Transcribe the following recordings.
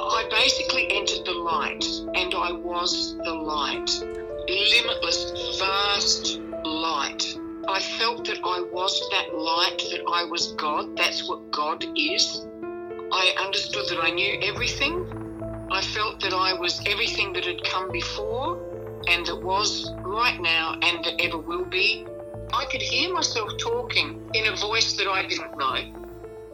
I basically entered the light, and I was the light. Limitless, vast light. I felt that I was that light, that I was God. That's what God is. I understood that I knew everything. I felt that I was everything that had come before and that was right now and that ever will be. I could hear myself talking in a voice that I didn't know.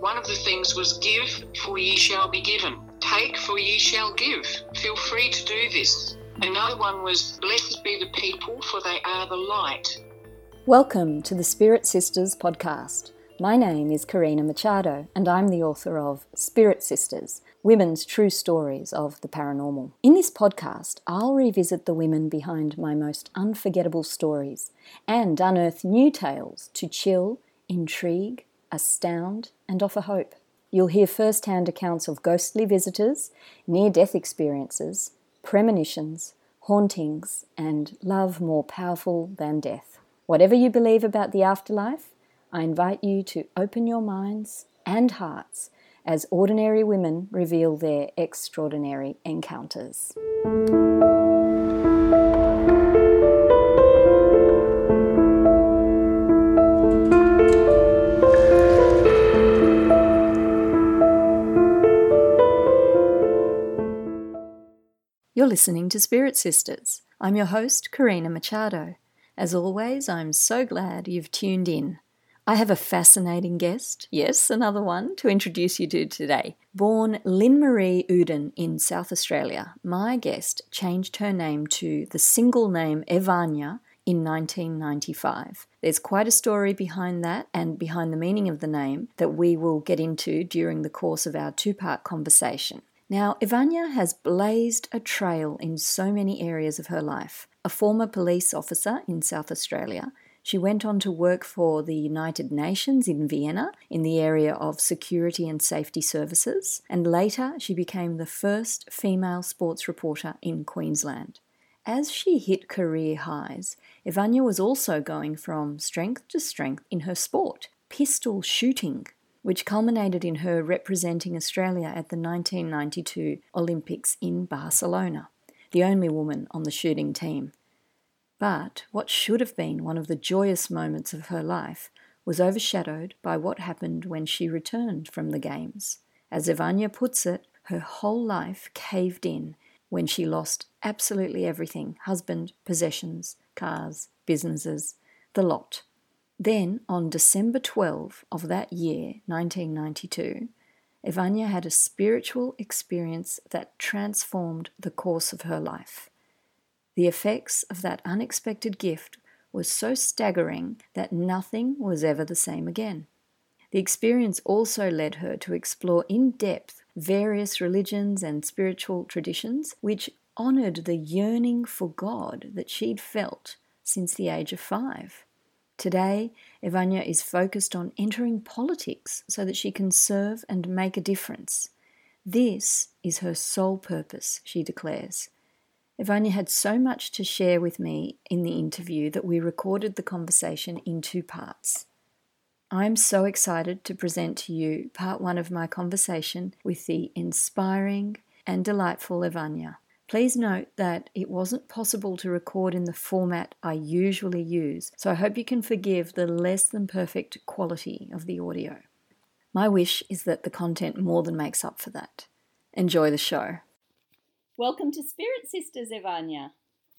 One of the things was give, for ye shall be given. Take, for ye shall give. Feel free to do this. Another one was blessed be the people, for they are the light. Welcome to the Spirit Sisters podcast. My name is Karina Machado, and I'm the author of Spirit Sisters Women's True Stories of the Paranormal. In this podcast, I'll revisit the women behind my most unforgettable stories and unearth new tales to chill, intrigue, astound, and offer hope. You'll hear first hand accounts of ghostly visitors, near death experiences, premonitions, hauntings, and love more powerful than death. Whatever you believe about the afterlife, I invite you to open your minds and hearts as ordinary women reveal their extraordinary encounters. You're listening to Spirit Sisters. I'm your host, Karina Machado. As always, I'm so glad you've tuned in. I have a fascinating guest, yes, another one, to introduce you to today. Born Lynn Marie Uden in South Australia, my guest changed her name to the single name Ivania in 1995. There's quite a story behind that and behind the meaning of the name that we will get into during the course of our two part conversation. Now, Ivania has blazed a trail in so many areas of her life. A former police officer in South Australia, she went on to work for the United Nations in Vienna in the area of security and safety services, and later she became the first female sports reporter in Queensland. As she hit career highs, Ivania was also going from strength to strength in her sport, pistol shooting which culminated in her representing Australia at the 1992 Olympics in Barcelona, the only woman on the shooting team. But what should have been one of the joyous moments of her life was overshadowed by what happened when she returned from the Games. As Ivania puts it, her whole life caved in when she lost absolutely everything husband, possessions, cars, businesses, the lot then, on December 12 of that year, 1992, Ivania had a spiritual experience that transformed the course of her life. The effects of that unexpected gift was so staggering that nothing was ever the same again. The experience also led her to explore in depth various religions and spiritual traditions which honoured the yearning for God that she'd felt since the age of five. Today, Ivania is focused on entering politics so that she can serve and make a difference. This is her sole purpose, she declares. Ivania had so much to share with me in the interview that we recorded the conversation in two parts. I'm so excited to present to you part one of my conversation with the inspiring and delightful Ivania. Please note that it wasn't possible to record in the format I usually use, so I hope you can forgive the less than perfect quality of the audio. My wish is that the content more than makes up for that. Enjoy the show. Welcome to Spirit Sisters, Ivania.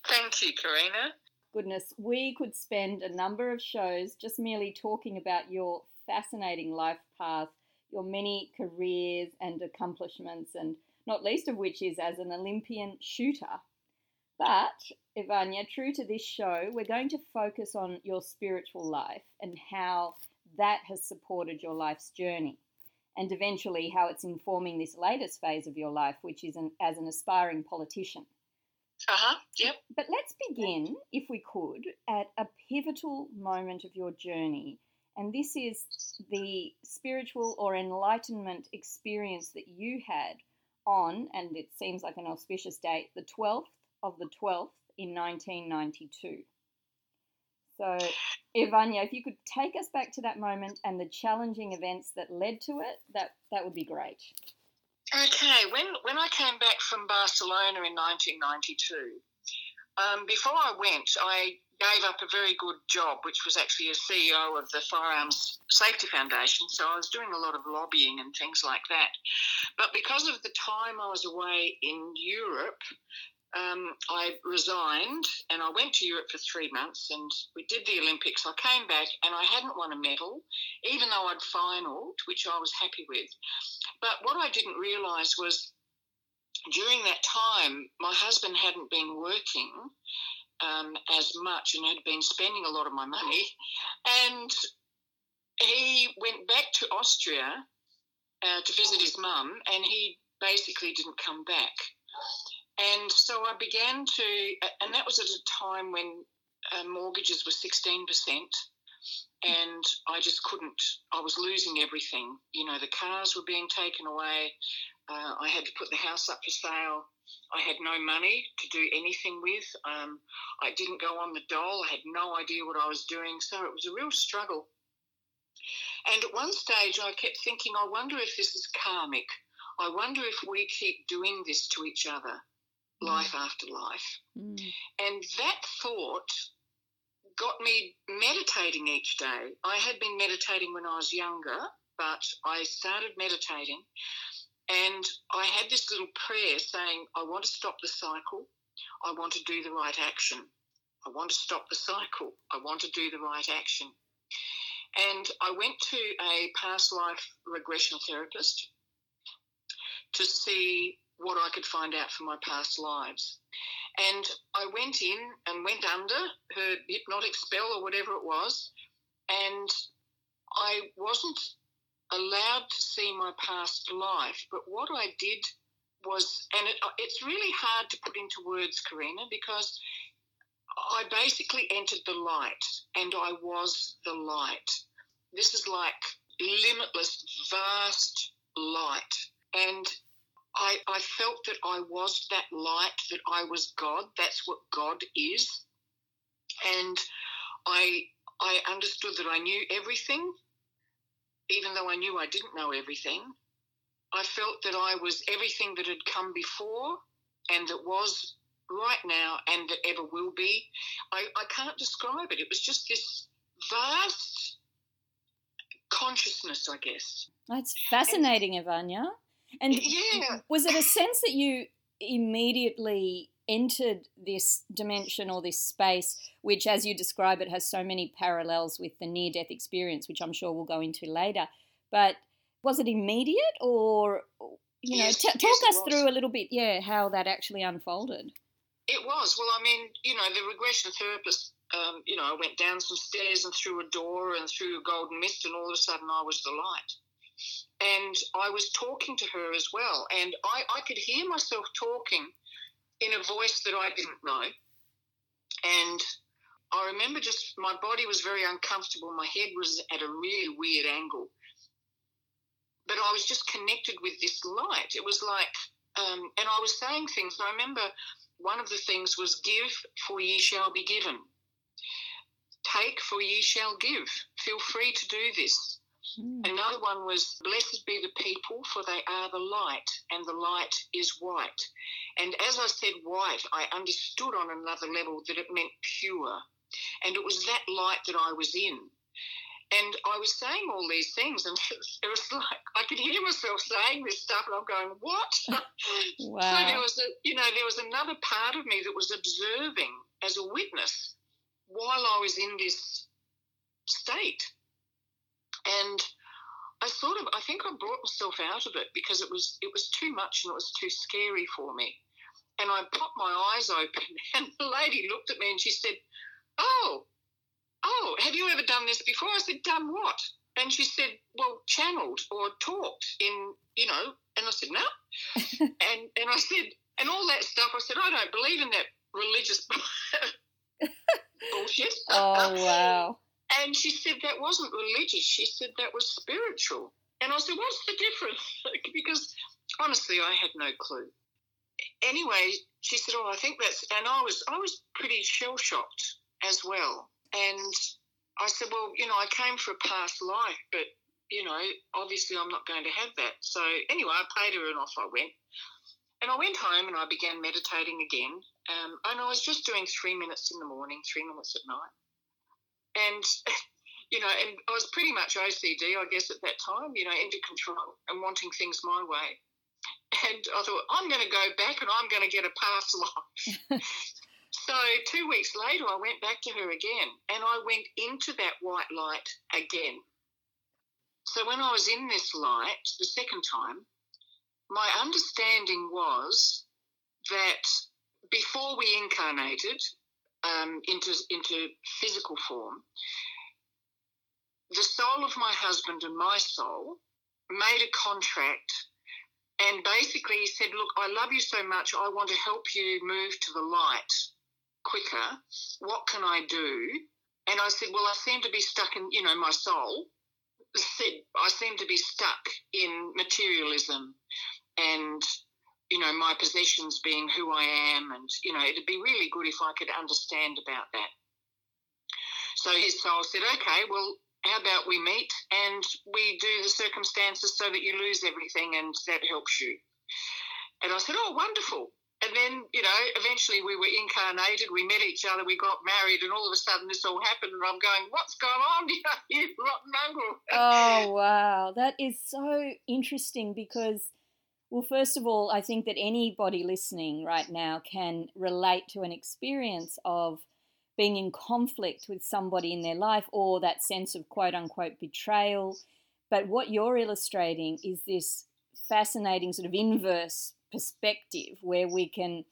Thank you, Karina. Goodness, we could spend a number of shows just merely talking about your fascinating life path, your many careers and accomplishments, and not least of which is as an Olympian shooter. But, Ivania, true to this show, we're going to focus on your spiritual life and how that has supported your life's journey, and eventually how it's informing this latest phase of your life, which is an, as an aspiring politician. Uh huh, yep. But let's begin, if we could, at a pivotal moment of your journey. And this is the spiritual or enlightenment experience that you had on, and it seems like an auspicious date, the 12th of the 12th in 1992. So, Ivania, if you could take us back to that moment and the challenging events that led to it, that, that would be great. Okay, when when I came back from Barcelona in 1992, um, before I went, I gave up a very good job, which was actually a CEO of the Firearms Safety Foundation. So I was doing a lot of lobbying and things like that. But because of the time I was away in Europe, um, I resigned and I went to Europe for three months and we did the Olympics. I came back and I hadn't won a medal, even though I'd finalled, which I was happy with. But what I didn't realise was during that time, my husband hadn't been working um, as much and had been spending a lot of my money. And he went back to Austria uh, to visit his mum, and he basically didn't come back. And so I began to, and that was at a time when uh, mortgages were 16%. And I just couldn't, I was losing everything. You know, the cars were being taken away. Uh, I had to put the house up for sale. I had no money to do anything with. Um, I didn't go on the dole. I had no idea what I was doing. So it was a real struggle. And at one stage, I kept thinking, I wonder if this is karmic. I wonder if we keep doing this to each other, mm. life after life. Mm. And that thought got me meditating each day. I had been meditating when I was younger, but I started meditating and I had this little prayer saying, I want to stop the cycle. I want to do the right action. I want to stop the cycle. I want to do the right action. And I went to a past life regression therapist to see what I could find out from my past lives. And I went in and went under her hypnotic spell or whatever it was. And I wasn't allowed to see my past life. But what I did was, and it, it's really hard to put into words, Karina, because I basically entered the light and I was the light. This is like limitless, vast light. And I, I felt that I was that light, that I was God. That's what God is. And I I understood that I knew everything even though I knew I didn't know everything, I felt that I was everything that had come before and that was right now and that ever will be. I, I can't describe it. It was just this vast consciousness, I guess. That's fascinating, and, Ivania. And yeah. was it a sense that you immediately entered this dimension or this space, which, as you describe it, has so many parallels with the near death experience, which I'm sure we'll go into later. But was it immediate or, you know, t- talk yes, us through a little bit, yeah, how that actually unfolded? It was. Well, I mean, you know, the regression therapist, um, you know, I went down some stairs and through a door and through a golden mist, and all of a sudden I was the light. And I was talking to her as well. And I, I could hear myself talking in a voice that I didn't know. And I remember just my body was very uncomfortable. My head was at a really weird angle. But I was just connected with this light. It was like, um, and I was saying things. I remember one of the things was give, for ye shall be given. Take, for ye shall give. Feel free to do this. Mm. Another one was, Blessed be the people, for they are the light, and the light is white. And as I said white, I understood on another level that it meant pure. And it was that light that I was in. And I was saying all these things, and it was like I could hear myself saying this stuff, and I'm going, "What?" Wow. so there was, a, you know, there was another part of me that was observing as a witness while I was in this state. And I sort of, I think I brought myself out of it because it was, it was too much and it was too scary for me. And I popped my eyes open, and the lady looked at me and she said, "Oh, oh, have you ever done this before?" I said, "Done what?" And she said, "Well, channeled or talked in, you know." And I said, "No." and and I said, and all that stuff. I said, "I don't believe in that religious bullshit." oh wow! And she said that wasn't religious. She said that was spiritual. And I said, what's the difference? because honestly, I had no clue. Anyway, she said, oh, I think that's, and I was, I was pretty shell shocked as well. And I said, well, you know, I came for a past life, but you know, obviously I'm not going to have that. So anyway, I paid her and off I went. And I went home and I began meditating again. Um, and I was just doing three minutes in the morning, three minutes at night. And, you know, and I was pretty much OCD, I guess, at that time, you know, into control and wanting things my way. And I thought, I'm going to go back and I'm going to get a past life. so two weeks later, I went back to her again and I went into that white light again. So when I was in this light the second time, my understanding was that before we incarnated um, into, into physical form, the soul of my husband and my soul made a contract and basically he said, Look, I love you so much, I want to help you move to the light quicker. What can I do? And I said, Well, I seem to be stuck in, you know, my soul said I seem to be stuck in materialism and you know my possessions being who I am and you know it'd be really good if I could understand about that so his soul said okay well how about we meet and we do the circumstances so that you lose everything and that helps you and I said oh wonderful and then, you know, eventually we were incarnated, we met each other, we got married, and all of a sudden this all happened, and I'm going, what's going on here, you rotten mongrel? oh, wow. That is so interesting because, well, first of all, I think that anybody listening right now can relate to an experience of being in conflict with somebody in their life or that sense of quote unquote betrayal. But what you're illustrating is this fascinating sort of inverse perspective where we can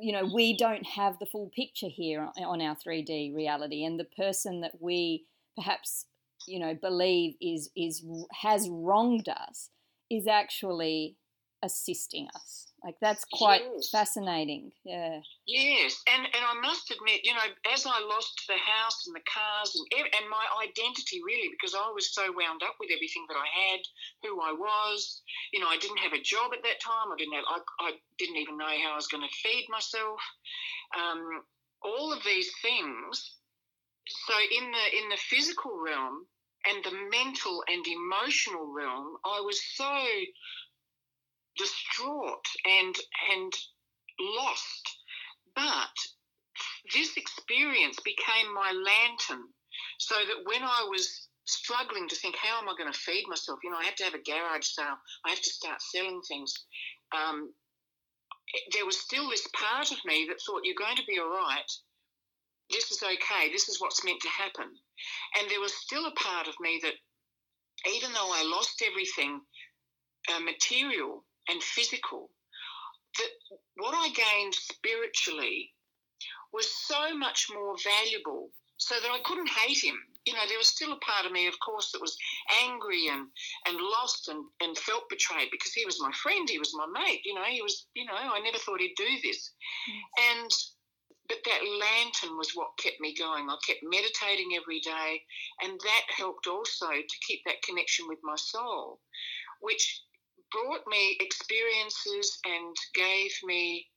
you know we don't have the full picture here on our 3D reality and the person that we perhaps you know believe is is has wronged us is actually assisting us like that's quite yes. fascinating. Yeah. Yes, and and I must admit, you know, as I lost the house and the cars and and my identity really, because I was so wound up with everything that I had, who I was. You know, I didn't have a job at that time. I didn't have. I, I didn't even know how I was going to feed myself. Um, all of these things. So in the in the physical realm and the mental and emotional realm, I was so distraught and and lost. But this experience became my lantern so that when I was struggling to think, how am I going to feed myself? You know, I have to have a garage sale, I have to start selling things. Um, there was still this part of me that thought, you're going to be all right. This is okay. This is what's meant to happen. And there was still a part of me that, even though I lost everything uh, material, and physical, that what I gained spiritually was so much more valuable so that I couldn't hate him. You know, there was still a part of me, of course, that was angry and, and lost and, and felt betrayed because he was my friend, he was my mate, you know, he was, you know, I never thought he'd do this. Yes. And, but that lantern was what kept me going. I kept meditating every day, and that helped also to keep that connection with my soul, which brought me experiences and gave me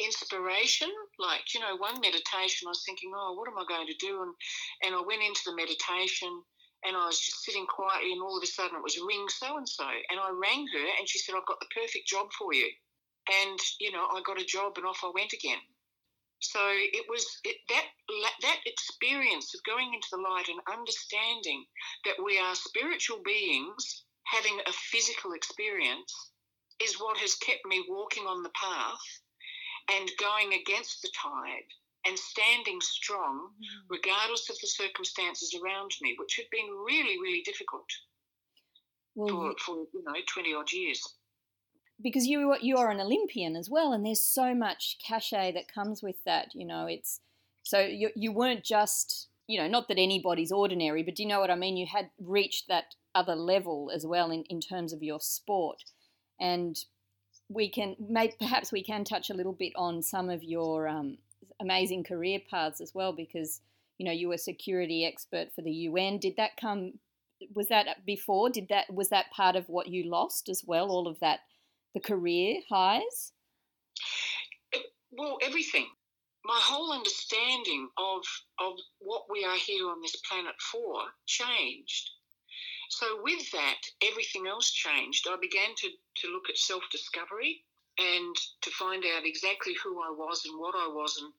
inspiration. Like, you know, one meditation, I was thinking, oh, what am I going to do? And, and I went into the meditation and I was just sitting quietly, and all of a sudden it was ring so and so. And I rang her and she said, I've got the perfect job for you. And, you know, I got a job and off I went again. So it was it, that that experience of going into the light and understanding that we are spiritual beings having a physical experience is what has kept me walking on the path and going against the tide and standing strong mm. regardless of the circumstances around me, which had been really, really difficult well, for, for you know twenty odd years. Because you you are an Olympian as well, and there's so much cachet that comes with that. You know, it's so you you weren't just you know not that anybody's ordinary, but do you know what I mean? You had reached that other level as well in, in terms of your sport. And we can, maybe, perhaps we can touch a little bit on some of your um, amazing career paths as well, because, you know, you were security expert for the UN. Did that come, was that before? Did that, was that part of what you lost as well, all of that, the career highs? Well, everything my whole understanding of of what we are here on this planet for changed So with that, everything else changed. I began to, to look at self discovery and to find out exactly who I was and what I was and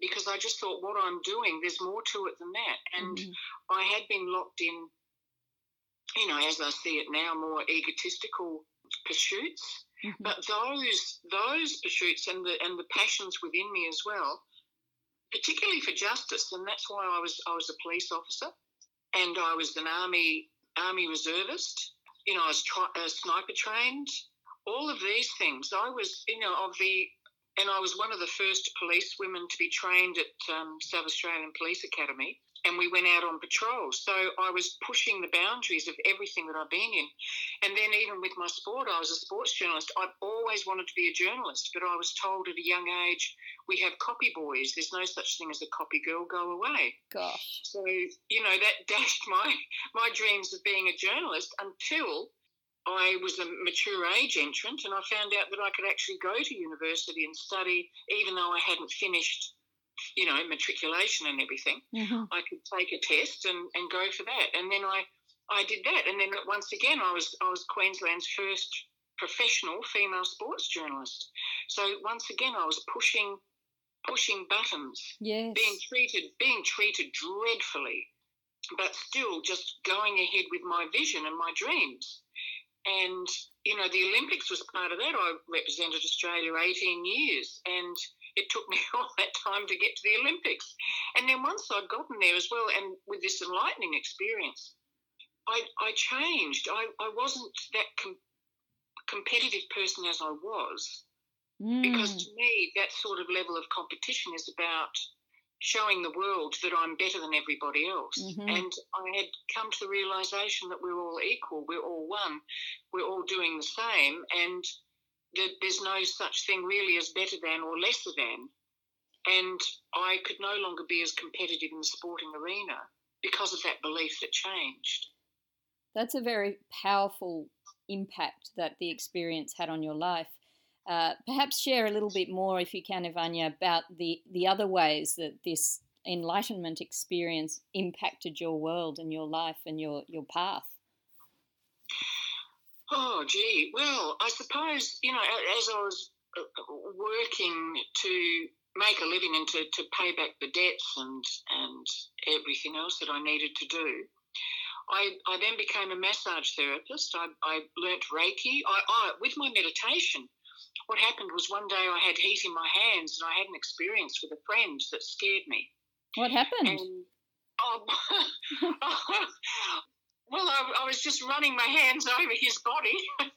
because I just thought what I'm doing, there's more to it than that. And mm-hmm. I had been locked in, you know, as I see it now, more egotistical pursuits. Mm-hmm. But those those pursuits and the and the passions within me as well, particularly for justice, and that's why I was I was a police officer, and I was an army army reservist. You know, I was tri- uh, sniper trained. All of these things, I was, you know, of the and I was one of the first police women to be trained at um, South Australian Police Academy. And we went out on patrol. So I was pushing the boundaries of everything that I've been in. And then, even with my sport, I was a sports journalist. I've always wanted to be a journalist, but I was told at a young age, we have copy boys. There's no such thing as a copy girl. Go away. Gosh. So, you know, that dashed my, my dreams of being a journalist until I was a mature age entrant and I found out that I could actually go to university and study, even though I hadn't finished, you know, matriculation and everything. Mm-hmm. I could take a test and, and go for that. And then I, I did that. And then once again, I was, I was Queensland's first professional female sports journalist. So once again, I was pushing, pushing buttons, yes. being treated, being treated dreadfully, but still just going ahead with my vision and my dreams. And, you know, the Olympics was part of that. I represented Australia 18 years and it took me all that time to get to the Olympics. And then once I'd gotten there as well, and with this enlightening experience, I, I changed. I, I wasn't that com- competitive person as I was. Mm. Because to me, that sort of level of competition is about showing the world that I'm better than everybody else. Mm-hmm. And I had come to the realization that we're all equal, we're all one, we're all doing the same, and that there's no such thing really as better than or lesser than. And I could no longer be as competitive in the sporting arena because of that belief that changed. That's a very powerful impact that the experience had on your life. Uh, perhaps share a little bit more, if you can, Ivania, about the, the other ways that this enlightenment experience impacted your world and your life and your, your path. Oh, gee. Well, I suppose, you know, as I was uh, working to make a living and to, to pay back the debts and, and everything else that I needed to do, I, I then became a massage therapist. I, I learnt Reiki. I, I, with my meditation, what happened was one day I had heat in my hands and I had an experience with a friend that scared me. What happened? And, oh, well, I, I, was just running my hands over his body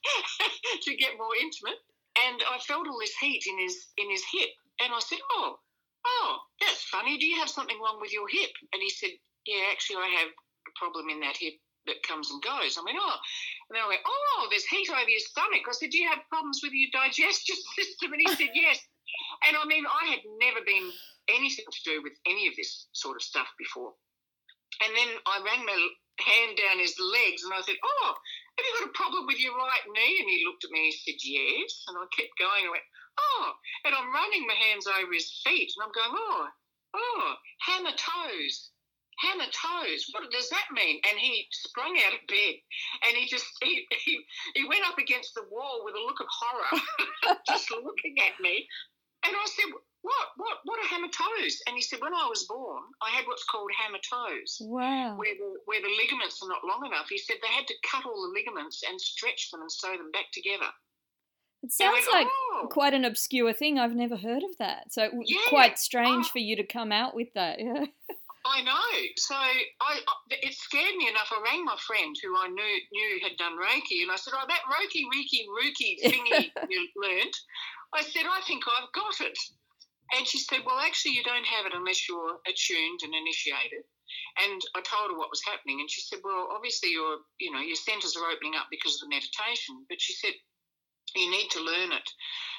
to get more intimate, and I felt all this heat in his in his hip, and I said, "Oh, oh, that's funny. Do you have something wrong with your hip?" And he said, "Yeah, actually, I have a problem in that hip that comes and goes. I went, oh. And then I went, oh, there's heat over your stomach. I said, do you have problems with your digestion system? And he said, yes. And I mean, I had never been anything to do with any of this sort of stuff before. And then I rang my hand down his legs and I said, oh, have you got a problem with your right knee? And he looked at me and he said, yes. And I kept going. I went, oh. And I'm running my hands over his feet and I'm going, oh, oh, hammer toes hammer toes. What does that mean? And he sprung out of bed and he just he, he, he went up against the wall with a look of horror, just looking at me. And I said, What? What what are hammer toes? And he said, When I was born, I had what's called hammer toes. Wow. Where the where the ligaments are not long enough. He said they had to cut all the ligaments and stretch them and sew them back together. It sounds went, like oh. quite an obscure thing. I've never heard of that. So yeah. quite strange oh. for you to come out with that. Yeah. I know. So I, it scared me enough. I rang my friend who I knew knew had done Reiki, and I said, "Oh, that Reiki, Reiki, Reiki thingy you learned." I said, "I think I've got it." And she said, "Well, actually, you don't have it unless you're attuned and initiated." And I told her what was happening, and she said, "Well, obviously, your you know your centers are opening up because of the meditation." But she said, you need to learn it.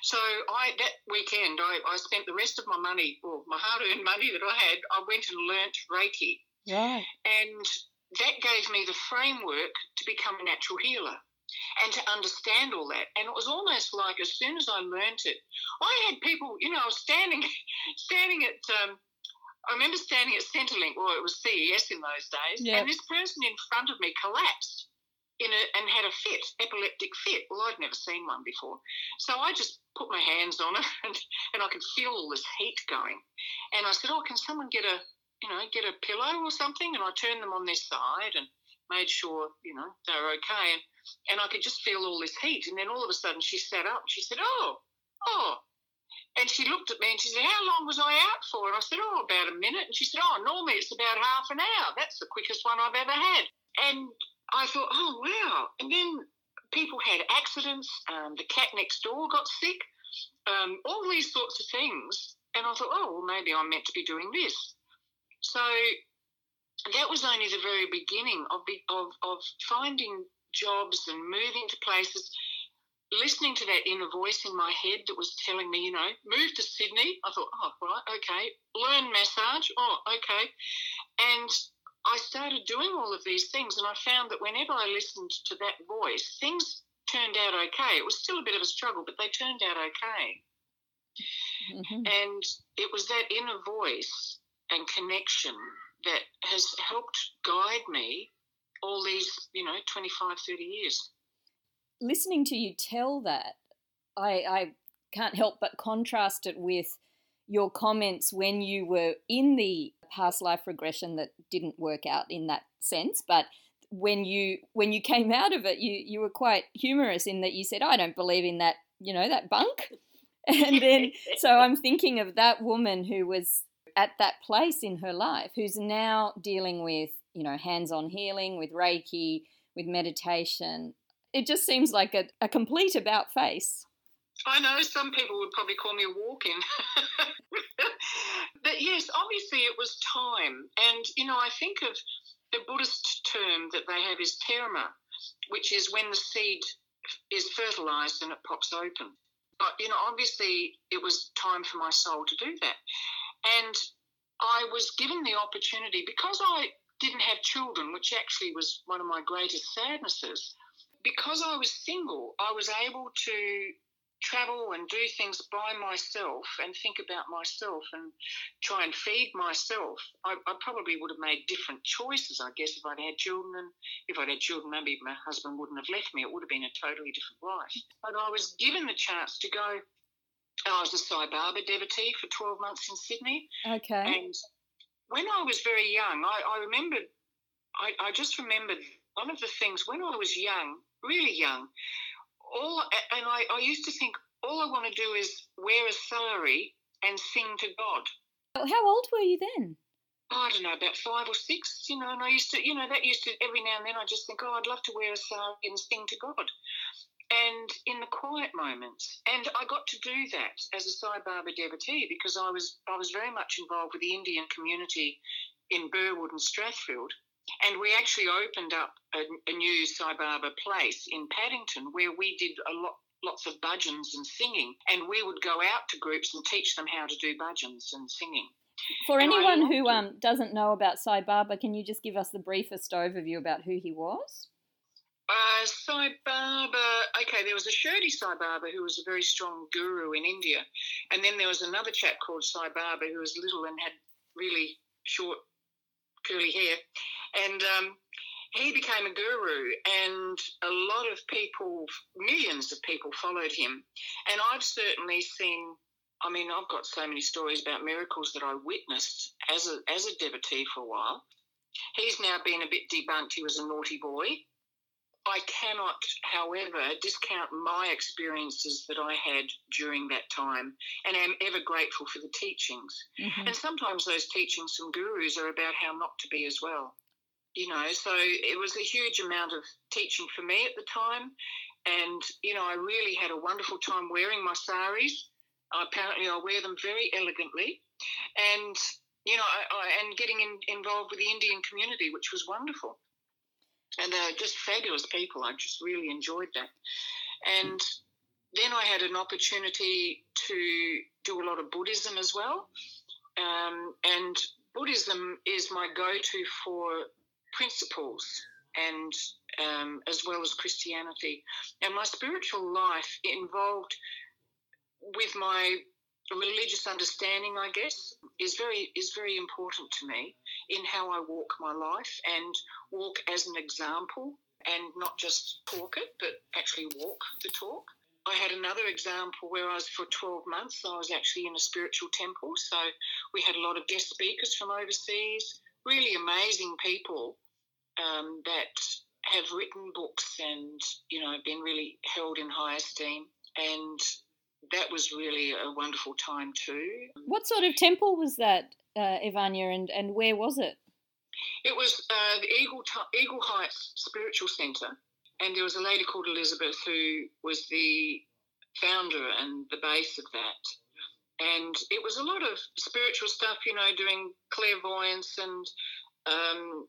So I that weekend I, I spent the rest of my money, or my hard earned money that I had, I went and learnt Reiki. Yeah. And that gave me the framework to become a natural healer and to understand all that. And it was almost like as soon as I learnt it, I had people, you know, I was standing standing at um, I remember standing at Centrelink, or it was CES in those days, yep. and this person in front of me collapsed in a, and had a fit, epileptic fit. Well, I'd never seen one before. So I just put my hands on it and, and I could feel all this heat going. And I said, Oh, can someone get a, you know, get a pillow or something? And I turned them on their side and made sure, you know, they were okay. And, and I could just feel all this heat. And then all of a sudden she sat up. She said, Oh, oh. And she looked at me and she said, How long was I out for? And I said, Oh, about a minute. And she said, Oh, normally it's about half an hour. That's the quickest one I've ever had. And I thought, oh, wow. And then people had accidents. Um, the cat next door got sick. Um, all these sorts of things. And I thought, oh, well, maybe I'm meant to be doing this. So that was only the very beginning of, of, of finding jobs and moving to places, listening to that inner voice in my head that was telling me, you know, move to Sydney. I thought, oh, right, okay. Learn massage. Oh, okay. And I started doing all of these things, and I found that whenever I listened to that voice, things turned out okay. It was still a bit of a struggle, but they turned out okay. Mm-hmm. And it was that inner voice and connection that has helped guide me all these, you know, 25, 30 years. Listening to you tell that, I, I can't help but contrast it with your comments when you were in the past life regression that didn't work out in that sense, but when you when you came out of it, you you were quite humorous in that you said, "I don't believe in that, you know, that bunk." And then so I'm thinking of that woman who was at that place in her life who's now dealing with, you know, hands-on healing with Reiki, with meditation. It just seems like a, a complete about face. I know some people would probably call me a walk in. but yes, obviously it was time. And, you know, I think of the Buddhist term that they have is terma, which is when the seed is fertilized and it pops open. But, you know, obviously it was time for my soul to do that. And I was given the opportunity because I didn't have children, which actually was one of my greatest sadnesses. Because I was single, I was able to travel and do things by myself and think about myself and try and feed myself, I, I, probably would have made different choices, I guess, if I'd had children. And if I'd had children, maybe my husband wouldn't have left me. It would have been a totally different life. But I was given the chance to go. I was a Sai Baba devotee for 12 months in Sydney. Okay. And when I was very young, I, I remembered, I, I just remembered one of the things when I was young, really young, all and I, I used to think all I want to do is wear a sari and sing to God. How old were you then? Oh, I don't know, about five or six, you know, and I used to, you know, that used to, every now and then I just think, oh, I'd love to wear a sari and sing to God. And in the quiet moments, and I got to do that as a Sai Baba devotee because I was, I was very much involved with the Indian community in Burwood and Strathfield. And we actually opened up a, a new Sai Baba place in Paddington where we did a lot lots of bhajans and singing, and we would go out to groups and teach them how to do bhajans and singing. For and anyone who um, doesn't know about Sai Baba, can you just give us the briefest overview about who he was? Uh, Sai Baba, okay, there was a Shirdi Sai Baba who was a very strong guru in India. And then there was another chap called Sai Baba who was little and had really short curly hair. And um, he became a guru, and a lot of people, millions of people, followed him. And I've certainly seen. I mean, I've got so many stories about miracles that I witnessed as a as a devotee for a while. He's now been a bit debunked. He was a naughty boy. I cannot, however, discount my experiences that I had during that time and am ever grateful for the teachings. Mm-hmm. And sometimes those teachings from gurus are about how not to be as well. You know, so it was a huge amount of teaching for me at the time. And, you know, I really had a wonderful time wearing my saris. Apparently, I wear them very elegantly. And, you know, I, I, and getting in, involved with the Indian community, which was wonderful and they're just fabulous people. I just really enjoyed that. And then I had an opportunity to do a lot of Buddhism as well. Um, and Buddhism is my go to for principles and um, as well as Christianity. And my spiritual life involved with my religious understanding, I guess, is very is very important to me in how I walk my life and walk as an example and not just talk it, but actually walk the talk. I had another example where I was for 12 months, I was actually in a spiritual temple. So we had a lot of guest speakers from overseas, really amazing people um, that have written books and, you know, been really held in high esteem. And that was really a wonderful time too. What sort of temple was that, uh, Ivania, and, and where was it? It was uh, the Eagle, Eagle Heights Spiritual Centre and there was a lady called Elizabeth who was the founder and the base of that. And it was a lot of spiritual stuff, you know, doing clairvoyance and um,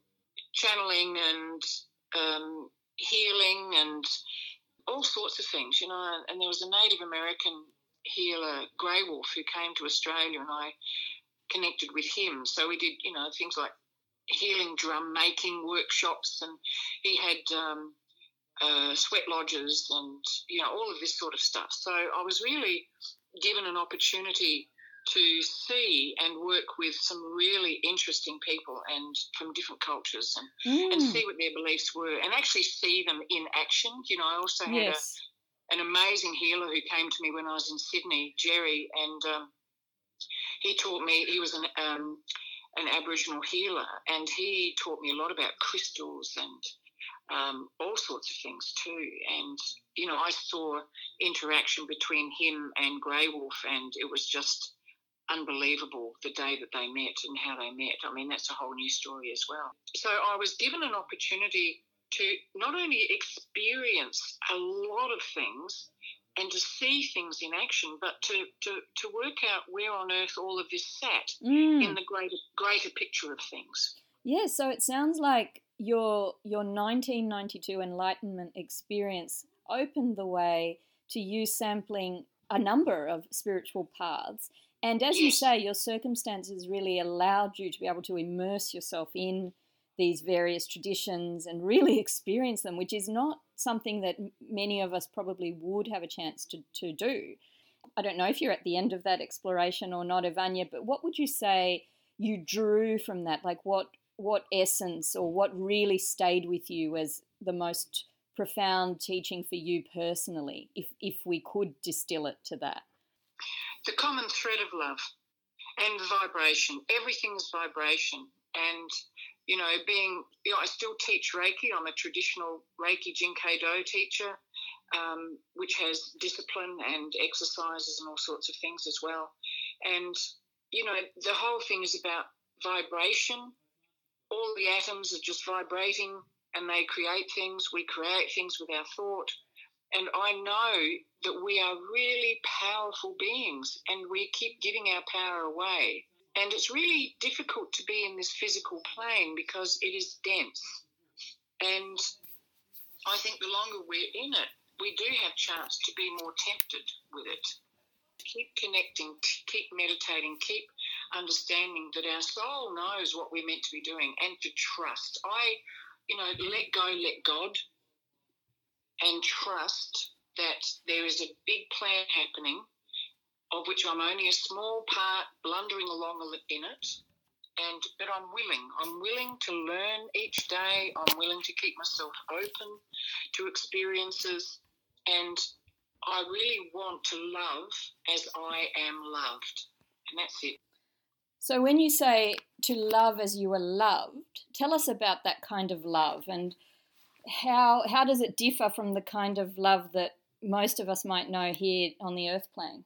channeling and um, healing and all sorts of things, you know. And there was a Native American healer, Grey Wolf, who came to Australia, and I connected with him. So we did, you know, things like healing drum making workshops, and he had um, uh, sweat lodges and you know all of this sort of stuff. So I was really given an opportunity to see and work with some really interesting people and from different cultures and, mm. and see what their beliefs were and actually see them in action. You know, I also had yes. a, an amazing healer who came to me when I was in Sydney, Jerry, and um, he taught me. He was an um, an Aboriginal healer, and he taught me a lot about crystals and um, all sorts of things too. And, you know, I saw interaction between him and Grey Wolf, and it was just unbelievable the day that they met and how they met. I mean, that's a whole new story as well. So I was given an opportunity to not only experience a lot of things and to see things in action, but to, to, to work out where on earth all of this sat mm. in the greater greater picture of things. Yeah, so it sounds like your your 1992 enlightenment experience opened the way to you sampling a number of spiritual paths and as you say your circumstances really allowed you to be able to immerse yourself in these various traditions and really experience them which is not something that many of us probably would have a chance to, to do. I don't know if you're at the end of that exploration or not Ivania, but what would you say you drew from that? Like what what essence or what really stayed with you as the most profound teaching for you personally, if, if we could distill it to that? The common thread of love and vibration. Everything is vibration. And, you know, being, you know, I still teach Reiki. I'm a traditional Reiki Jinkei Do teacher, um, which has discipline and exercises and all sorts of things as well. And, you know, the whole thing is about vibration all the atoms are just vibrating and they create things. We create things with our thought. And I know that we are really powerful beings and we keep giving our power away. And it's really difficult to be in this physical plane because it is dense. And I think the longer we're in it, we do have chance to be more tempted with it. Keep connecting, keep meditating, keep understanding that our soul knows what we're meant to be doing and to trust. I, you know, let go, let God, and trust that there is a big plan happening of which I'm only a small part blundering along in it. And but I'm willing. I'm willing to learn each day. I'm willing to keep myself open to experiences, and I really want to love as I am loved, and that's it. So, when you say to love as you are loved, tell us about that kind of love and how, how does it differ from the kind of love that most of us might know here on the earth plane?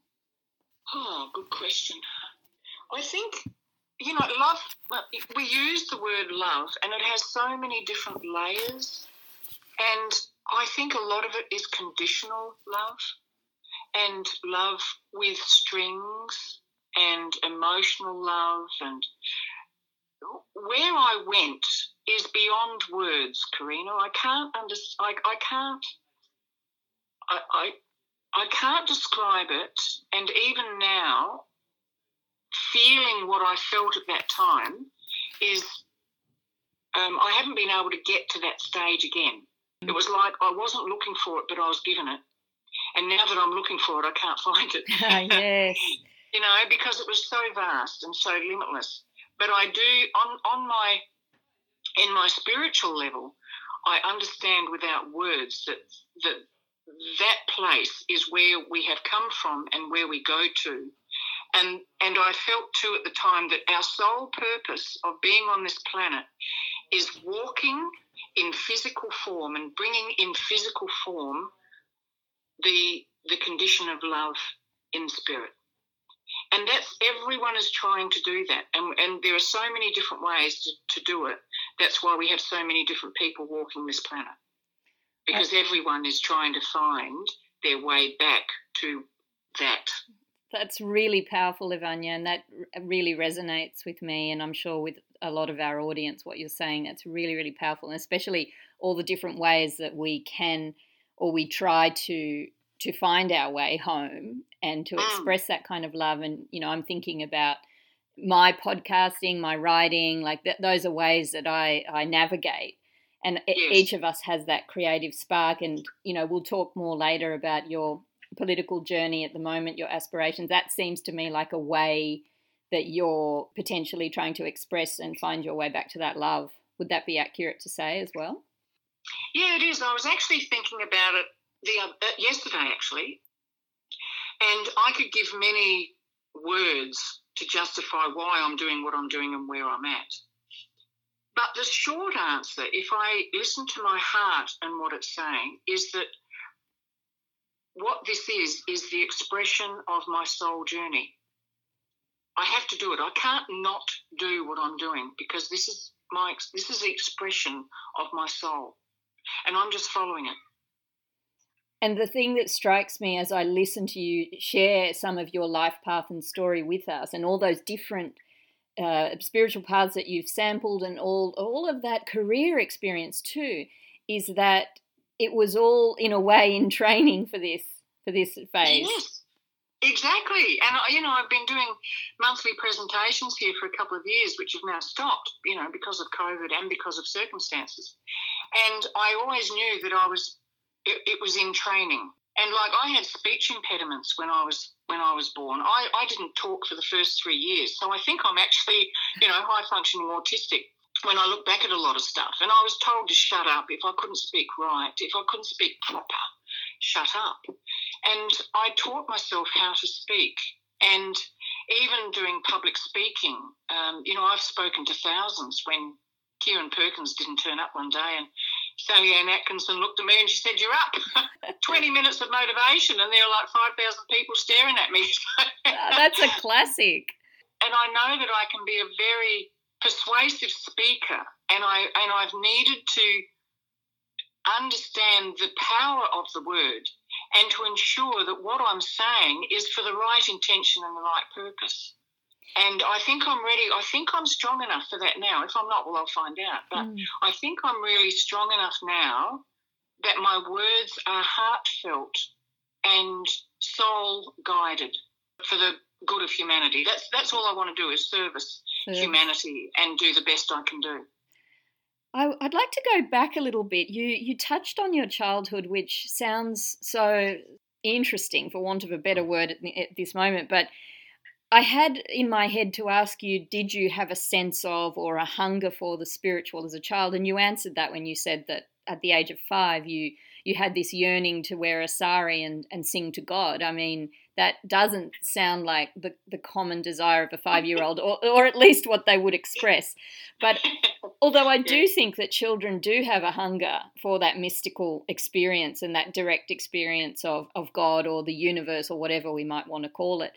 Oh, good question. I think, you know, love, we use the word love and it has so many different layers. And I think a lot of it is conditional love and love with strings and emotional love and where I went is beyond words, Karina. I can't understand. I, I can't. I, I I can't describe it. And even now, feeling what I felt at that time is um, I haven't been able to get to that stage again. It was like I wasn't looking for it, but I was given it. And now that I'm looking for it, I can't find it. yes you know, because it was so vast and so limitless. But I do on on my in my spiritual level, I understand without words that that that place is where we have come from and where we go to. And and I felt too at the time that our sole purpose of being on this planet is walking in physical form and bringing in physical form the the condition of love in spirit. And that's everyone is trying to do that. And, and there are so many different ways to, to do it. That's why we have so many different people walking this planet. Because everyone is trying to find their way back to that. That's really powerful, Ivania, and that really resonates with me, and I'm sure with a lot of our audience. What you're saying, that's really, really powerful, and especially all the different ways that we can or we try to to find our way home and to mm. express that kind of love. And, you know, I'm thinking about my podcasting, my writing, like th- those are ways that I, I navigate. And yes. each of us has that creative spark. And, you know, we'll talk more later about your political journey at the moment, your aspirations. That seems to me like a way that you're potentially trying to express and find your way back to that love. Would that be accurate to say as well? Yeah, it is. I was actually thinking about it the uh, yesterday actually, and I could give many words to justify why I'm doing what I'm doing and where I'm at. But the short answer, if I listen to my heart and what it's saying, is that what this is, is the expression of my soul journey. I have to do it. I can't not do what I'm doing because this is my this is the expression of my soul, and I'm just following it. And the thing that strikes me as I listen to you share some of your life path and story with us, and all those different uh, spiritual paths that you've sampled, and all all of that career experience too, is that it was all in a way in training for this for this phase. Yes, exactly. And you know, I've been doing monthly presentations here for a couple of years, which have now stopped, you know, because of COVID and because of circumstances. And I always knew that I was it, it was in training. And like I had speech impediments when I was when I was born. I, I didn't talk for the first three years. So I think I'm actually, you know, high functioning autistic when I look back at a lot of stuff. And I was told to shut up if I couldn't speak right, if I couldn't speak proper, shut up. And I taught myself how to speak. And even doing public speaking, um, you know, I've spoken to thousands when Kieren Perkins didn't turn up one day and Sallyanne Atkinson looked at me and she said, You're up. 20 minutes of motivation, and there were like 5,000 people staring at me. Uh, that's a classic. And I know that I can be a very persuasive speaker, and, I, and I've needed to understand the power of the word and to ensure that what I'm saying is for the right intention and the right purpose. And I think I'm ready. I think I'm strong enough for that now. If I'm not, well, I'll find out. But mm. I think I'm really strong enough now that my words are heartfelt and soul guided for the good of humanity. That's that's all I want to do is service humanity and do the best I can do. I, would like to go back a little bit. You you touched on your childhood, which sounds so interesting, for want of a better word at, at this moment, but I had in my head to ask you, did you have a sense of or a hunger for the spiritual as a child? And you answered that when you said that at the age of five, you you had this yearning to wear a sari and, and sing to God. I mean, that doesn't sound like the, the common desire of a five year old, or, or at least what they would express. But although I do think that children do have a hunger for that mystical experience and that direct experience of, of God or the universe or whatever we might want to call it,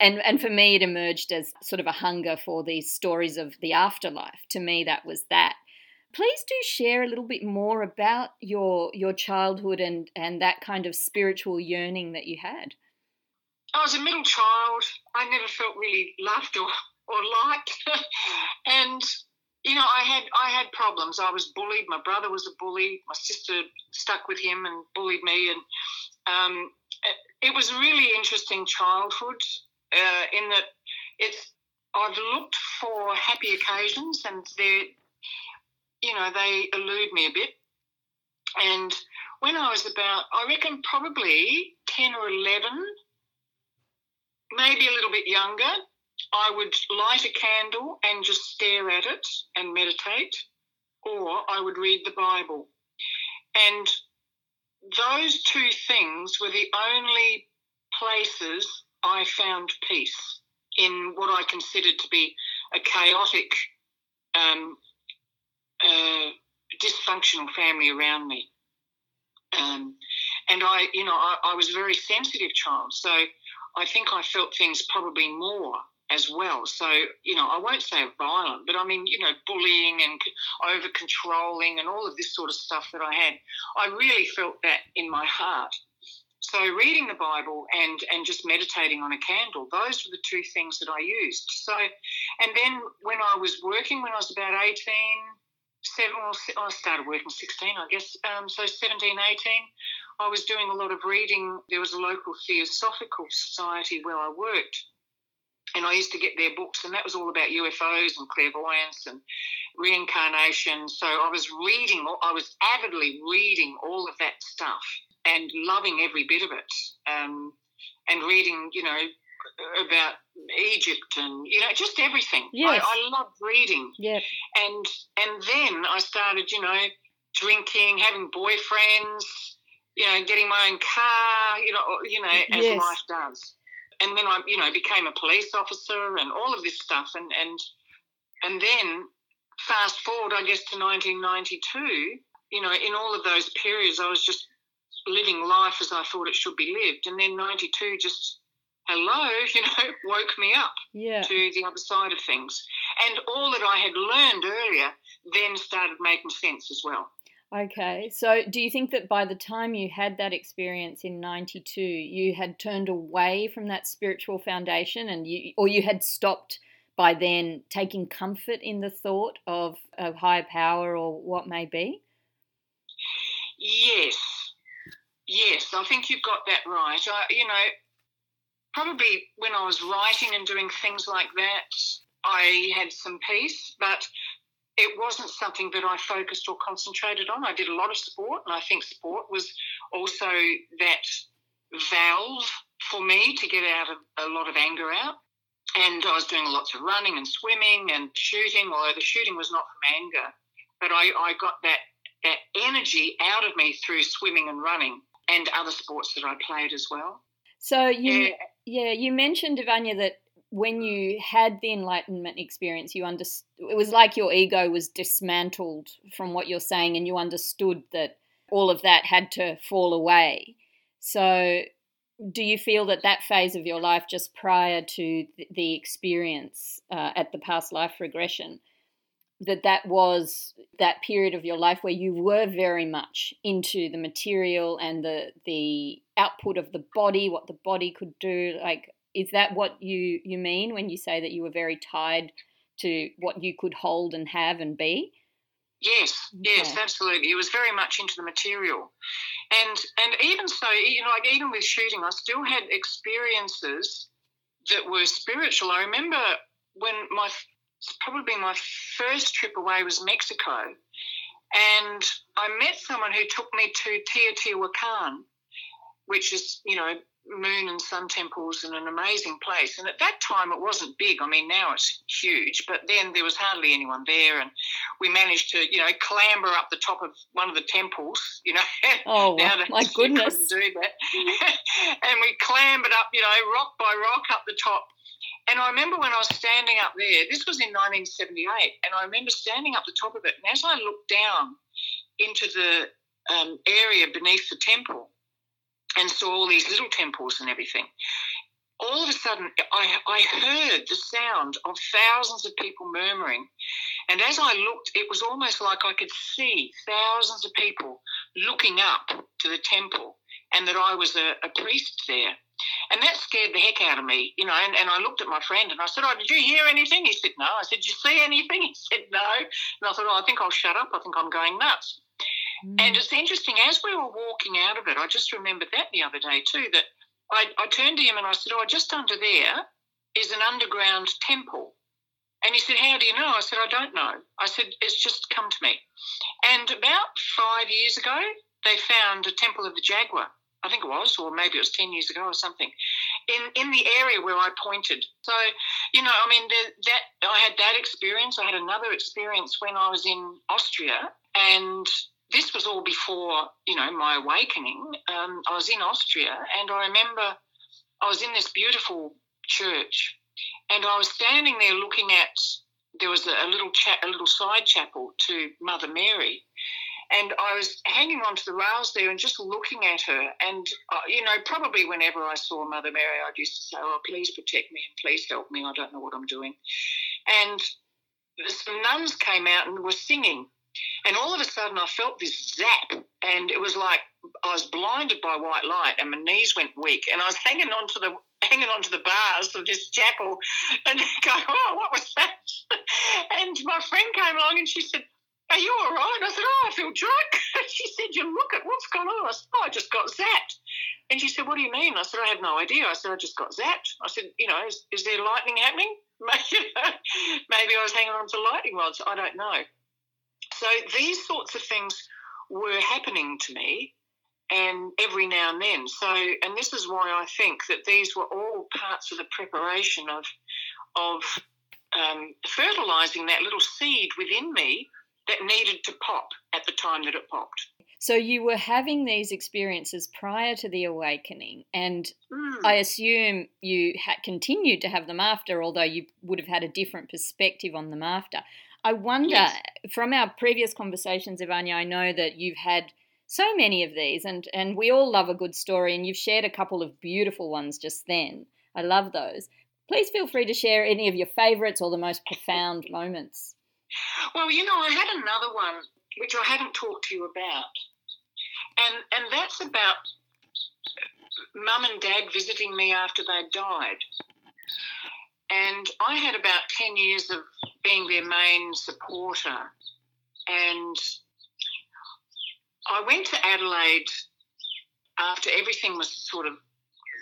and and for me it emerged as sort of a hunger for these stories of the afterlife. To me that was that. Please do share a little bit more about your your childhood and and that kind of spiritual yearning that you had. I was a middle child. I never felt really loved or or liked. And you know i had i had problems. I was bullied. My brother was a bully. My sister stuck with him and bullied me. And um, it was a really interesting childhood uh, in that it's I've looked for happy occasions and they you know they elude me a bit. And when I was about, I reckon probably ten or eleven, maybe a little bit younger, I would light a candle and just stare at it and meditate, or I would read the Bible And those two things were the only places I found peace in what I considered to be a chaotic, um, uh, dysfunctional family around me. Um, and I, you know, I, I, was a very sensitive child, so I think I felt things probably more as well. So, you know, I won't say violent, but I mean, you know, bullying and over controlling and all of this sort of stuff that I had. I really felt that in my heart. So, reading the Bible and and just meditating on a candle, those were the two things that I used. So, and then when I was working, when I was about 18, seven, well, I started working 16, I guess, um, so 17, 18, I was doing a lot of reading. There was a local Theosophical Society where I worked and I used to get their books, and that was all about UFOs and clairvoyance and reincarnation. So I was reading, I was avidly reading all of that stuff and loving every bit of it, um, and reading, you know, about Egypt and you know just everything. Yes. I, I loved reading. Yeah. And and then I started, you know, drinking, having boyfriends, you know, getting my own car, you know, you know, as yes. life does and then I, you know, became a police officer and all of this stuff, and and and then fast forward, I guess, to 1992. You know, in all of those periods, I was just living life as I thought it should be lived, and then 92 just hello, you know, woke me up yeah. to the other side of things, and all that I had learned earlier then started making sense as well. Okay, so do you think that by the time you had that experience in 92, you had turned away from that spiritual foundation and you or you had stopped by then taking comfort in the thought of a higher power or what may be? Yes. Yes, I think you've got that right. I, you know, probably when I was writing and doing things like that, I had some peace, but it wasn't something that I focused or concentrated on. I did a lot of sport, and I think sport was also that valve for me to get out of a lot of anger out. And I was doing lots of running and swimming and shooting, although the shooting was not from anger, but I, I got that that energy out of me through swimming and running and other sports that I played as well. So you yeah, yeah you mentioned Ivania that when you had the enlightenment experience, you understood it was like your ego was dismantled from what you're saying, and you understood that all of that had to fall away. So, do you feel that that phase of your life, just prior to the experience uh, at the past life regression, that that was that period of your life where you were very much into the material and the the output of the body, what the body could do, like is that what you you mean when you say that you were very tied to what you could hold and have and be? Yes, yes, absolutely. It was very much into the material, and and even so, you know, like even with shooting, I still had experiences that were spiritual. I remember when my probably my first trip away was Mexico, and I met someone who took me to Teotihuacan, which is you know moon and sun temples and an amazing place. And at that time, it wasn't big. I mean, now it's huge, but then there was hardly anyone there. And we managed to, you know, clamber up the top of one of the temples, you know. Oh, now my goodness. Do that. and we clambered up, you know, rock by rock up the top. And I remember when I was standing up there, this was in 1978, and I remember standing up the top of it. And as I looked down into the um, area beneath the temple, and saw all these little temples and everything. All of a sudden, I, I heard the sound of thousands of people murmuring. And as I looked, it was almost like I could see thousands of people looking up to the temple and that I was a, a priest there. And that scared the heck out of me, you know. And, and I looked at my friend and I said, Oh, did you hear anything? He said, No. I said, Did you see anything? He said, No. And I thought, Oh, I think I'll shut up. I think I'm going nuts. Mm. And it's interesting, as we were walking out of it, I just remembered that the other day too, that I, I turned to him and I said, Oh, just under there is an underground temple. And he said, How do you know? I said, I don't know. I said, It's just come to me. And about five years ago, they found a temple of the jaguar. I think it was, or maybe it was 10 years ago or something, in, in the area where I pointed. So, you know, I mean, the, that I had that experience. I had another experience when I was in Austria and this was all before, you know, my awakening. Um, I was in Austria, and I remember I was in this beautiful church, and I was standing there looking at. There was a, little cha- a little side chapel to Mother Mary, and I was hanging onto the rails there and just looking at her. And, uh, you know, probably whenever I saw Mother Mary, I'd used to say, Oh, please protect me and please help me. I don't know what I'm doing. And some nuns came out and were singing. And all of a sudden, I felt this zap, and it was like I was blinded by white light, and my knees went weak, and I was hanging onto the hanging onto the bars of this chapel, and going, "Oh, what was that?" and my friend came along, and she said, "Are you all right?" I said, "Oh, I feel drunk." she said, "You look at what's gone on." I said, "Oh, I just got zapped." And she said, "What do you mean?" I said, "I have no idea." I said, "I just got zapped." I said, "You know, is, is there lightning happening?" Maybe I was hanging on to lightning rods. I don't know. So these sorts of things were happening to me, and every now and then. So, and this is why I think that these were all parts of the preparation of of um, fertilizing that little seed within me that needed to pop at the time that it popped. So you were having these experiences prior to the awakening, and mm. I assume you had continued to have them after, although you would have had a different perspective on them after. I wonder, yes. from our previous conversations, Ivania, I know that you've had so many of these, and, and we all love a good story, and you've shared a couple of beautiful ones just then. I love those. Please feel free to share any of your favourites or the most profound moments. Well, you know, I had another one which I hadn't talked to you about, and and that's about mum and dad visiting me after they'd died. And I had about 10 years of being their main supporter. And I went to Adelaide after everything was sort of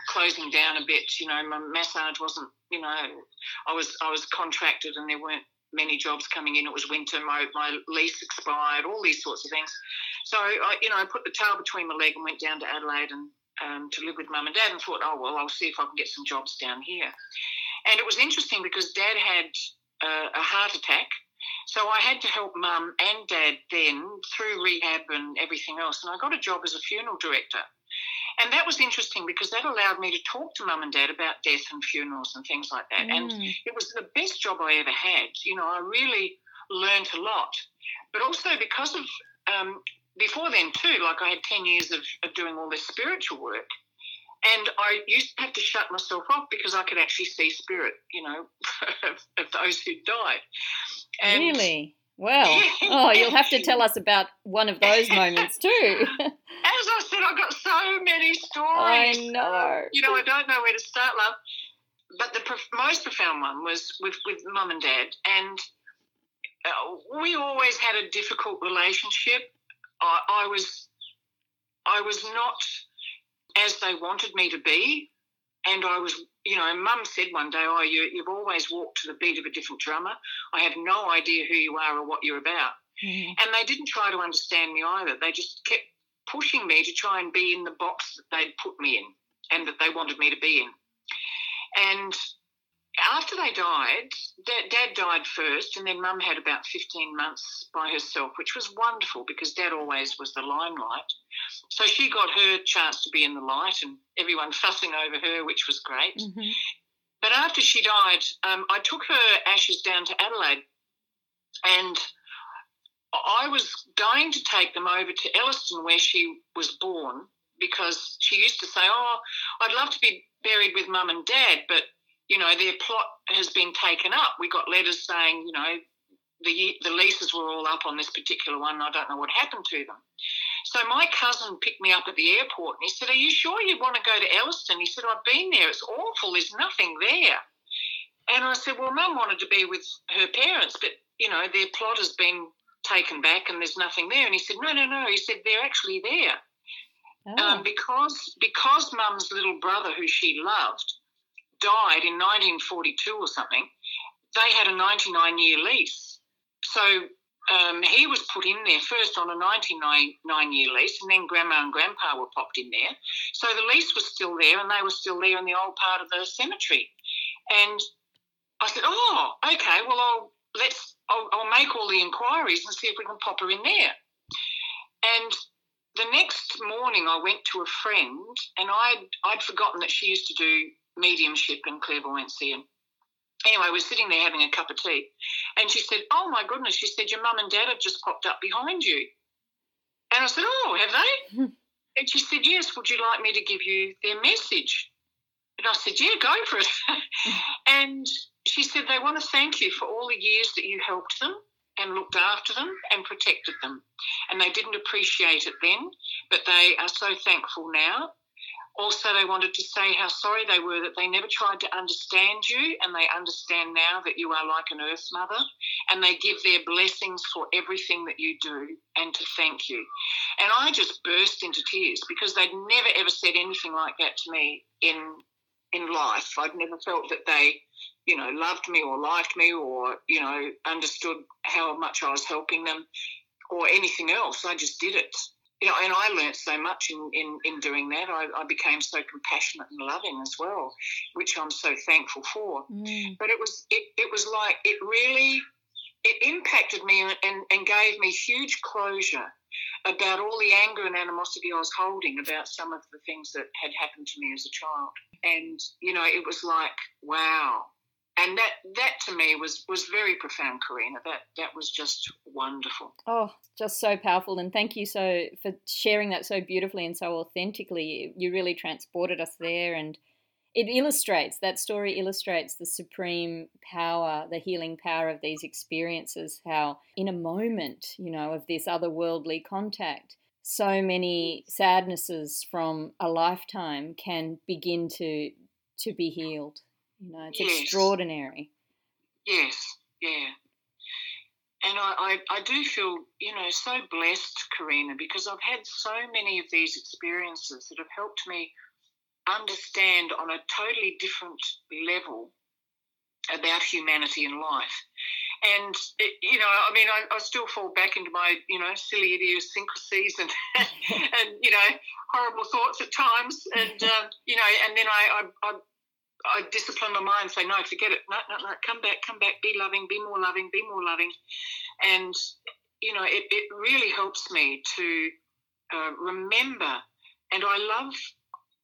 closing down a bit. You know, my massage wasn't, you know, I was I was contracted and there weren't many jobs coming in. It was winter. My, my lease expired. All these sorts of things. So I, you know, I put the tail between my leg and went down to Adelaide and um, to live with mum and dad, and thought, oh well, I'll see if I can get some jobs down here. And it was interesting because dad had uh, a heart attack. So I had to help mum and dad then through rehab and everything else. And I got a job as a funeral director. And that was interesting because that allowed me to talk to mum and dad about death and funerals and things like that. Mm. And it was the best job I ever had. You know, I really learned a lot. But also because of, um, before then too, like I had 10 years of, of doing all this spiritual work. And I used to have to shut myself off because I could actually see spirit, you know, of, of those who died. And really? Well, oh, you'll have to tell us about one of those moments too. Said, I've got so many stories. I know. You know, I don't know where to start, love. But the prof- most profound one was with, with mum and dad. And uh, we always had a difficult relationship. I, I was, I was not as they wanted me to be. And I was, you know, mum said one day, Oh, you, you've always walked to the beat of a different drummer. I have no idea who you are or what you're about. Mm-hmm. And they didn't try to understand me either. They just kept pushing me to try and be in the box that they'd put me in and that they wanted me to be in. And after they died, dad, dad, died first, and then mum had about 15 months by herself, which was wonderful because dad always was the limelight. So she got her chance to be in the light and everyone fussing over her, which was great. Mm-hmm. But after she died, um, I took her ashes down to Adelaide and I was going to take them over to Elliston where she was born because she used to say, Oh, I'd love to be buried with mum and dad, but you know, their plot has been taken up. We got letters saying, you know, the the leases were all up on this particular one. I don't know what happened to them. So my cousin picked me up at the airport and he said, "Are you sure you want to go to Elliston?" He said, "I've been there. It's awful. There's nothing there." And I said, "Well, Mum wanted to be with her parents, but you know their plot has been taken back and there's nothing there." And he said, "No, no, no." He said, "They're actually there." Oh. Um, because because Mum's little brother, who she loved, died in 1942 or something, they had a 99 year lease. So um, he was put in there first on a 99 year lease, and then grandma and grandpa were popped in there. So the lease was still there, and they were still there in the old part of the cemetery. And I said, "Oh, okay. Well, I'll let's I'll, I'll make all the inquiries and see if we can pop her in there." And the next morning, I went to a friend, and I'd I'd forgotten that she used to do mediumship and clairvoyancy. And anyway, we're sitting there having a cup of tea, and she said, "Oh my goodness!" She said, "Your mum and dad have just popped up behind you." And I said, "Oh, have they?" and she said, "Yes. Would you like me to give you their message?" And I said, Yeah, go for it. Mm. and she said, They want to thank you for all the years that you helped them and looked after them and protected them. And they didn't appreciate it then, but they are so thankful now. Also, they wanted to say how sorry they were that they never tried to understand you, and they understand now that you are like an earth mother, and they give their blessings for everything that you do and to thank you. And I just burst into tears because they'd never ever said anything like that to me in in life. I'd never felt that they, you know, loved me or liked me or, you know, understood how much I was helping them or anything else. I just did it. You know, and I learnt so much in, in, in doing that. I, I became so compassionate and loving as well, which I'm so thankful for. Mm. But it was it, it was like it really it impacted me and, and, and gave me huge closure about all the anger and animosity I was holding about some of the things that had happened to me as a child. And, you know, it was like, wow. And that that to me was was very profound, Karina. That that was just wonderful. Oh, just so powerful. And thank you so for sharing that so beautifully and so authentically. You really transported us there and it illustrates that story illustrates the supreme power the healing power of these experiences how in a moment you know of this otherworldly contact so many sadnesses from a lifetime can begin to to be healed. You know it's yes. extraordinary. Yes yeah. And I, I, I do feel, you know, so blessed, Karina, because I've had so many of these experiences that have helped me understand on a totally different level about humanity and life. And, it, you know, I mean, I, I, still fall back into my, you know, silly idiosyncrasies and, and you know, horrible thoughts at times. And, uh, you know, and then I, I, I, I discipline my mind, say, no, forget it. No, no, no, come back, come back, be loving, be more loving, be more loving. And, you know, it, it really helps me to uh, remember. And I love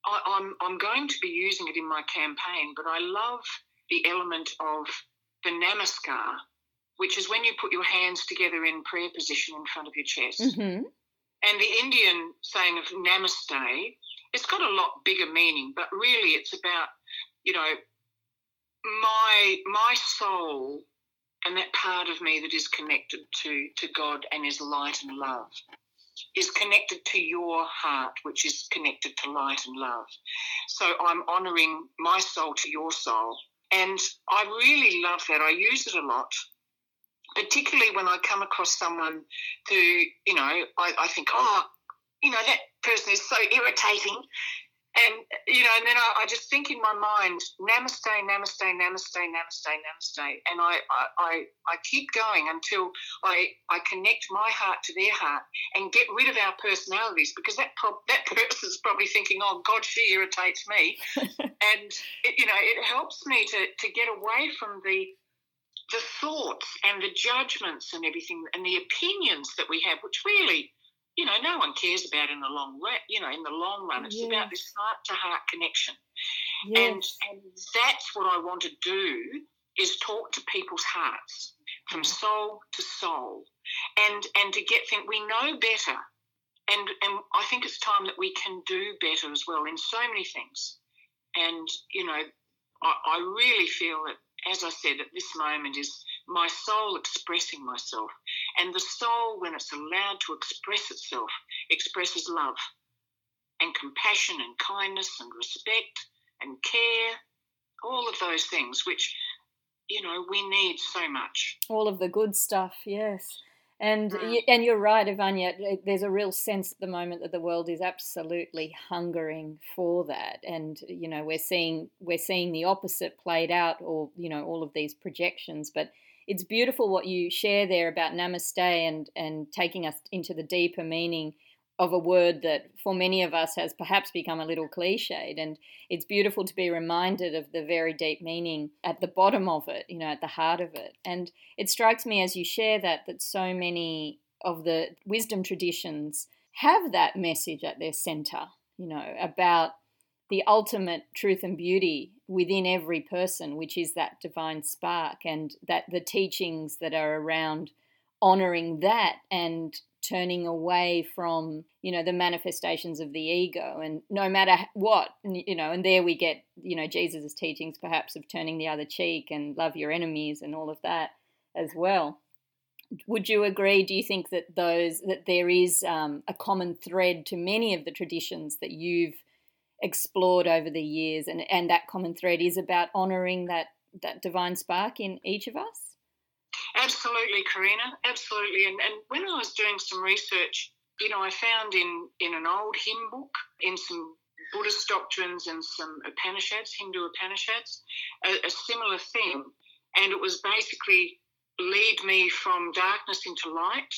I, I'm I'm going to be using it in my campaign, but I love the element of the namaskar, which is when you put your hands together in prayer position in front of your chest. Mm-hmm. And the Indian saying of namaste, it's got a lot bigger meaning, but really it's about, you know, my my soul and that part of me that is connected to to God and is light and love is connected to your heart, which is connected to light and love. So I'm honoring my soul to your soul. And I really love that. I use it a lot, particularly when I come across someone who, you know, I, I think, oh, you know, that person is so irritating. And you know, and then I, I, just think in my mind, namaste, namaste, namaste, namaste, namaste, and I, I, I keep going until I, I connect my heart to their heart and get rid of our personalities because that pro- that person's probably thinking, oh God, she irritates me, and it, you know, it helps me to to get away from the the thoughts and the judgments and everything and the opinions that we have, which really you know, no one cares about in the long run. You know, in the long run, it's yes. about this heart to heart connection, yes. and and that's what I want to do is talk to people's hearts from mm-hmm. soul to soul, and and to get think we know better, and and I think it's time that we can do better as well in so many things, and you know, I, I really feel that as I said at this moment is my soul expressing myself. And the soul, when it's allowed to express itself, expresses love and compassion and kindness and respect and care, all of those things, which, you know, we need so much. All of the good stuff, yes. And mm. and you're right, Ivania. There's a real sense at the moment that the world is absolutely hungering for that, and you know we're seeing we're seeing the opposite played out, or you know all of these projections. But it's beautiful what you share there about namaste and and taking us into the deeper meaning of a word that for many of us has perhaps become a little cliched. And it's beautiful to be reminded of the very deep meaning at the bottom of it you know at the heart of it. And it strikes me as you share that that so many of the wisdom traditions have that message at their center, you know, about the ultimate truth and beauty within every person, which is that divine spark, and that the teachings that are around honoring that and turning away from you know the manifestations of the ego. And no matter what you know and there we get you know jesus' teachings perhaps of turning the other cheek and love your enemies and all of that as well. Would you agree? Do you think that those that there is um, a common thread to many of the traditions that you've explored over the years and and that common thread is about honoring that that divine spark in each of us Absolutely, Karina. Absolutely. And, and when I was doing some research, you know, I found in, in an old hymn book, in some Buddhist doctrines and some Upanishads, Hindu Upanishads, a, a similar theme. And it was basically lead me from darkness into light,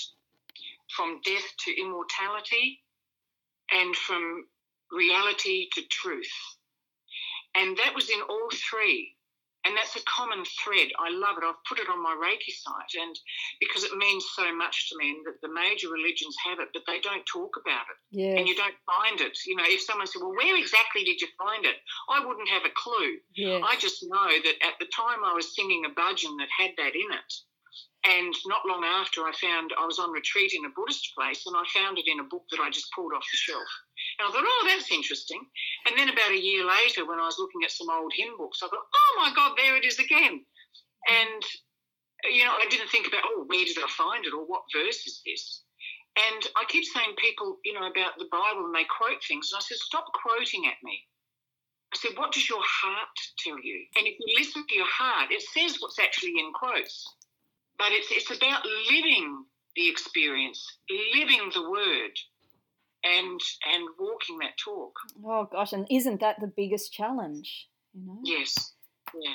from death to immortality, and from reality to truth. And that was in all three. And that's a common thread. I love it. I've put it on my Reiki site, and because it means so much to me, and that the major religions have it, but they don't talk about it, yes. and you don't find it. You know, if someone said, "Well, where exactly did you find it?" I wouldn't have a clue. Yes. I just know that at the time I was singing a bhajan that had that in it, and not long after, I found I was on retreat in a Buddhist place, and I found it in a book that I just pulled off the shelf. And I thought, oh, that's interesting. And then about a year later, when I was looking at some old hymn books, I thought, oh my God, there it is again. And, you know, I didn't think about, oh, where did I find it or what verse is this? And I keep saying people, you know, about the Bible and they quote things. And I said, stop quoting at me. I said, what does your heart tell you? And if you listen to your heart, it says what's actually in quotes. But it's, it's about living the experience, living the word, and and walking that talk. Oh gosh, and isn't that the biggest challenge? You know. Yes. Yeah.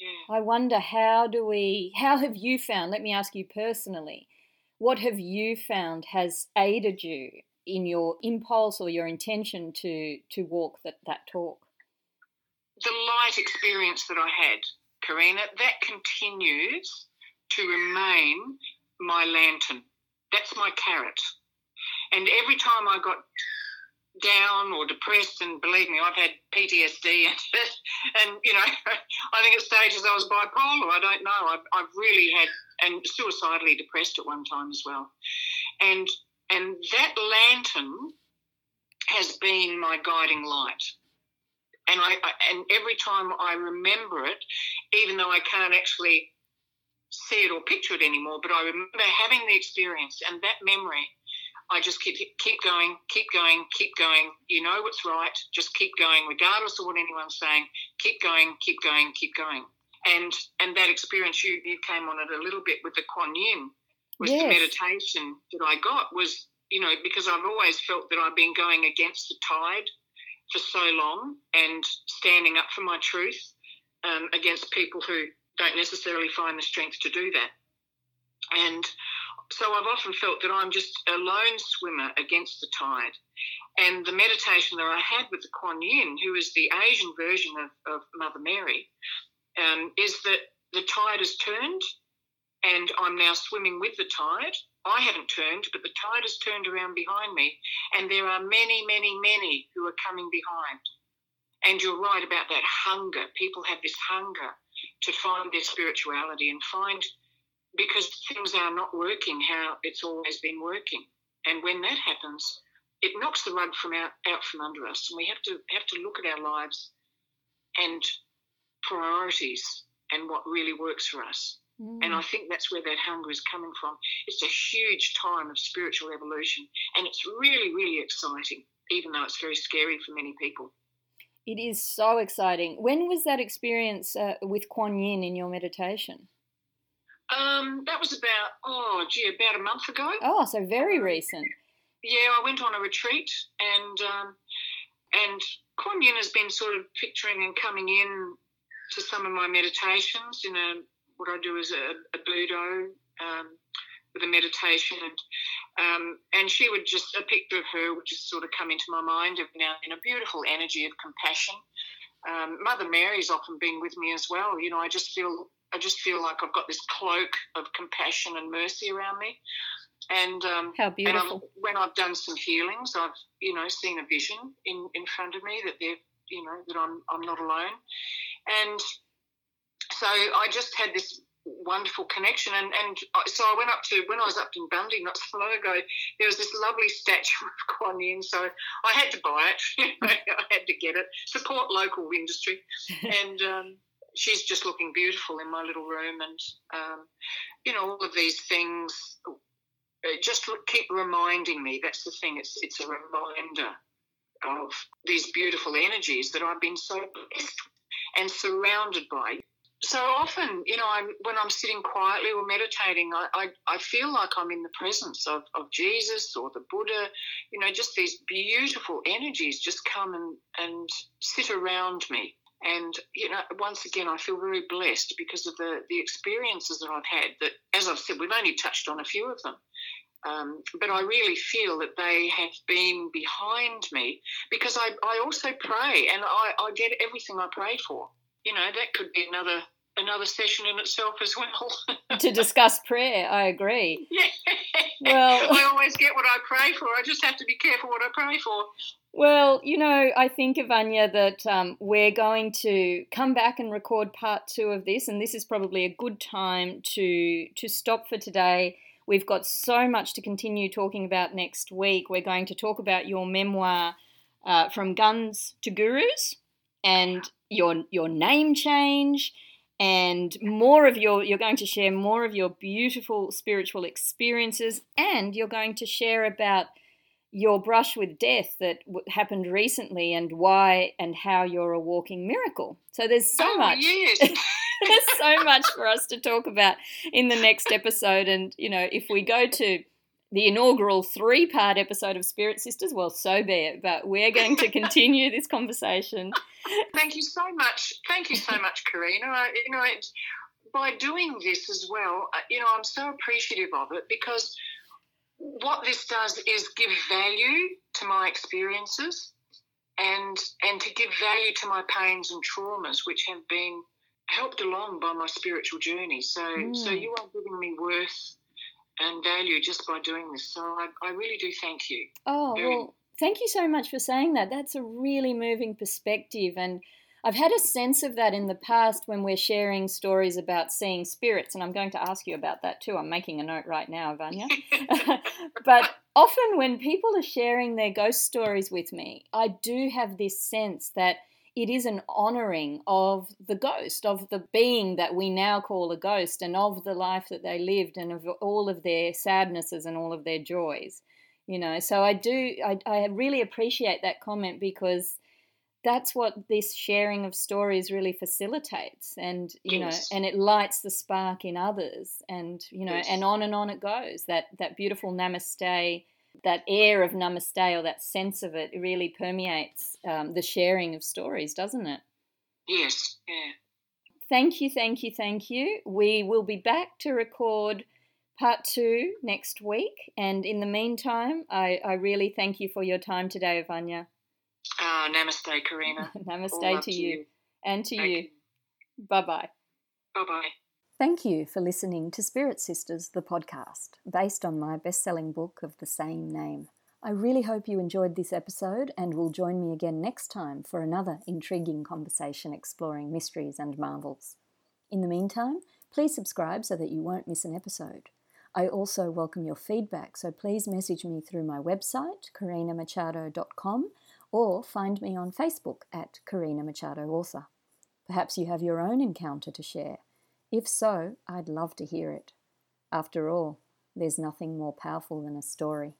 Yeah. I wonder how do we? How have you found? Let me ask you personally. What have you found has aided you in your impulse or your intention to to walk that that talk? The light experience that I had, Karina, that continues to remain my lantern. That's my carrot. And every time I got down or depressed, and believe me, I've had PTSD, and, and you know, I think at stages I was bipolar. I don't know. I've, I've really had and suicidally depressed at one time as well, and and that lantern has been my guiding light. And I, I and every time I remember it, even though I can't actually see it or picture it anymore, but I remember having the experience and that memory I just keep keep going, keep going, keep going. You know what's right. Just keep going, regardless of what anyone's saying. Keep going, keep going, keep going. And and that experience you you came on it a little bit with the Kuan Yin, was yes. the meditation that I got was you know because I've always felt that I've been going against the tide for so long and standing up for my truth um, against people who don't necessarily find the strength to do that. And so I've often felt that I'm just a lone swimmer against the tide. And the meditation that I had with the Kuan Yin, who is the Asian version of, of Mother Mary, um, is that the tide has turned and I'm now swimming with the tide. I haven't turned, but the tide has turned around behind me. And there are many, many, many who are coming behind. And you're right about that hunger. People have this hunger to find their spirituality and find because things are not working how it's always been working. And when that happens, it knocks the rug from out, out from under us, and we have to have to look at our lives and priorities and what really works for us. Mm. And I think that's where that hunger is coming from. It's a huge time of spiritual evolution, and it's really, really exciting, even though it's very scary for many people. It is so exciting. When was that experience uh, with Kuan Yin in your meditation? Um, that was about oh gee, about a month ago. Oh, so very recent. Yeah, I went on a retreat, and um, and Kuan Yin has been sort of picturing and coming in to some of my meditations. In a what I do is a, a Budo um, with a meditation, and um, and she would just a picture of her would just sort of come into my mind of now in a beautiful energy of compassion. Um, Mother Mary's often been with me as well. You know, I just feel I just feel like I've got this cloak of compassion and mercy around me. And um, how beautiful! And when I've done some healings, I've you know seen a vision in in front of me that they're you know that I'm I'm not alone, and so I just had this wonderful connection. And, and so I went up to, when I was up in Bundy not so long ago, there was this lovely statue of Kuan Yin. So I had to buy it. I had to get it, support local industry. and um, she's just looking beautiful in my little room. And, um, you know, all of these things uh, just keep reminding me. That's the thing, it's, it's a reminder of these beautiful energies that I've been so blessed and surrounded by so often, you know, I'm, when I'm sitting quietly or meditating, I, I, I, feel like I'm in the presence of, of Jesus or the Buddha. You know, just these beautiful energies just come and, and sit around me. And, you know, once again, I feel very blessed because of the, the experiences that I've had that, as I've said, we've only touched on a few of them. Um, but I really feel that they have been behind me because I, I also pray and I, I get everything I pray for you know, that could be another another session in itself as well. to discuss prayer, I agree. Yeah. Well, I always get what I pray for. I just have to be careful what I pray for. Well, you know, I think, Ivania, that um, we're going to come back and record part two of this, and this is probably a good time to to stop for today. We've got so much to continue talking about next week. We're going to talk about your memoir, uh, From Guns to Gurus, and your your name change and more of your you're going to share more of your beautiful spiritual experiences and you're going to share about your brush with death that w- happened recently and why and how you're a walking miracle so there's so oh, much yes. there's so much for us to talk about in the next episode and you know if we go to the inaugural three part episode of Spirit Sisters, well, so be it. But we're going to continue this conversation. Thank you so much. Thank you so much, Karina. I, you know, it, by doing this as well, uh, you know, I'm so appreciative of it because what this does is give value to my experiences and and to give value to my pains and traumas, which have been helped along by my spiritual journey. So, mm. so you are giving me worth and value just by doing this. So I, I really do thank you. Oh, Very well, thank you so much for saying that. That's a really moving perspective. And I've had a sense of that in the past when we're sharing stories about seeing spirits. And I'm going to ask you about that too. I'm making a note right now, Vanya. but often when people are sharing their ghost stories with me, I do have this sense that it is an honoring of the ghost, of the being that we now call a ghost, and of the life that they lived, and of all of their sadnesses and all of their joys. You know, so I do, I, I really appreciate that comment because that's what this sharing of stories really facilitates and you yes. know and it lights the spark in others and you know yes. and on and on it goes that that beautiful namaste that air of namaste or that sense of it really permeates um, the sharing of stories, doesn't it? Yes, yeah. Thank you, thank you, thank you. We will be back to record part two next week. And in the meantime, I, I really thank you for your time today, Vanya. Uh, namaste, Karina. namaste to you. you. and to you. you. Bye bye. Bye bye. Thank you for listening to Spirit Sisters, the podcast, based on my best selling book of the same name. I really hope you enjoyed this episode and will join me again next time for another intriguing conversation exploring mysteries and marvels. In the meantime, please subscribe so that you won't miss an episode. I also welcome your feedback, so please message me through my website, karinamachado.com, or find me on Facebook at Karina Machado Author. Perhaps you have your own encounter to share. If so, I'd love to hear it. After all, there's nothing more powerful than a story.